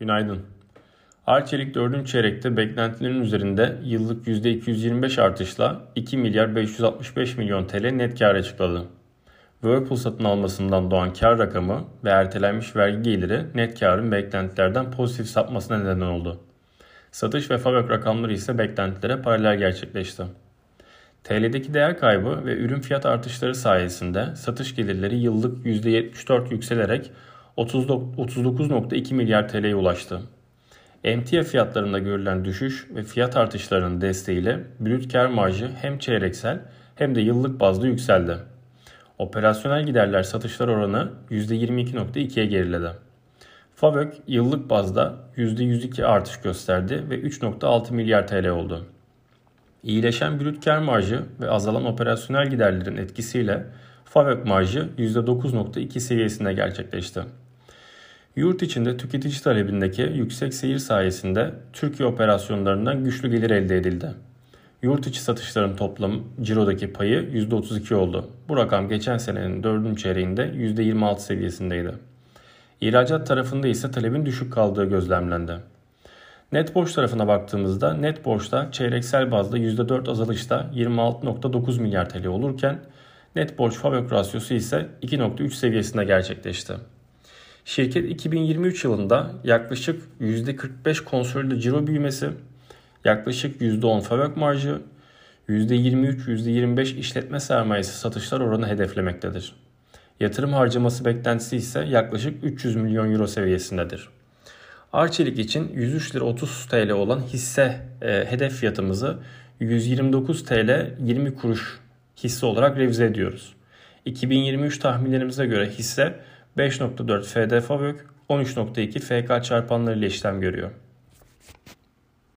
Günaydın. Arçelik 4. çeyrekte beklentilerin üzerinde yıllık %225 artışla 2 milyar 565 milyon TL net kar açıkladı. Whirlpool satın almasından doğan kar rakamı ve ertelenmiş vergi geliri net karın beklentilerden pozitif sapmasına neden oldu. Satış ve fabrik rakamları ise beklentilere paralel gerçekleşti. TL'deki değer kaybı ve ürün fiyat artışları sayesinde satış gelirleri yıllık %74 yükselerek 39.2 milyar TL'ye ulaştı. Emtia fiyatlarında görülen düşüş ve fiyat artışlarının desteğiyle brüt kar marjı hem çeyreksel hem de yıllık bazda yükseldi. Operasyonel giderler satışlar oranı %22.2'ye geriledi. FAVÖK yıllık bazda %102 artış gösterdi ve 3.6 milyar TL oldu. İyileşen brüt kar marjı ve azalan operasyonel giderlerin etkisiyle FAVÖK marjı %9.2 seviyesinde gerçekleşti. Yurt içinde tüketici talebindeki yüksek seyir sayesinde Türkiye operasyonlarından güçlü gelir elde edildi. Yurt içi satışların toplam cirodaki payı %32 oldu. Bu rakam geçen senenin 4. çeyreğinde %26 seviyesindeydi. İhracat tarafında ise talebin düşük kaldığı gözlemlendi. Net borç tarafına baktığımızda net borçta çeyreksel bazda %4 azalışta 26.9 milyar TL olurken net borç fabrik rasyosu ise 2.3 seviyesinde gerçekleşti. Şirket 2023 yılında yaklaşık %45 konsolide ciro büyümesi, yaklaşık %10 fabrik marjı, %23-%25 işletme sermayesi satışlar oranı hedeflemektedir. Yatırım harcaması beklentisi ise yaklaşık 300 milyon euro seviyesindedir. Arçelik için 103 lira 30 TL olan hisse e, hedef fiyatımızı 129 TL 20 kuruş hisse olarak revize ediyoruz. 2023 tahminlerimize göre hisse 5.4 FD FAVÖK 13.2 FK çarpanları işlem görüyor.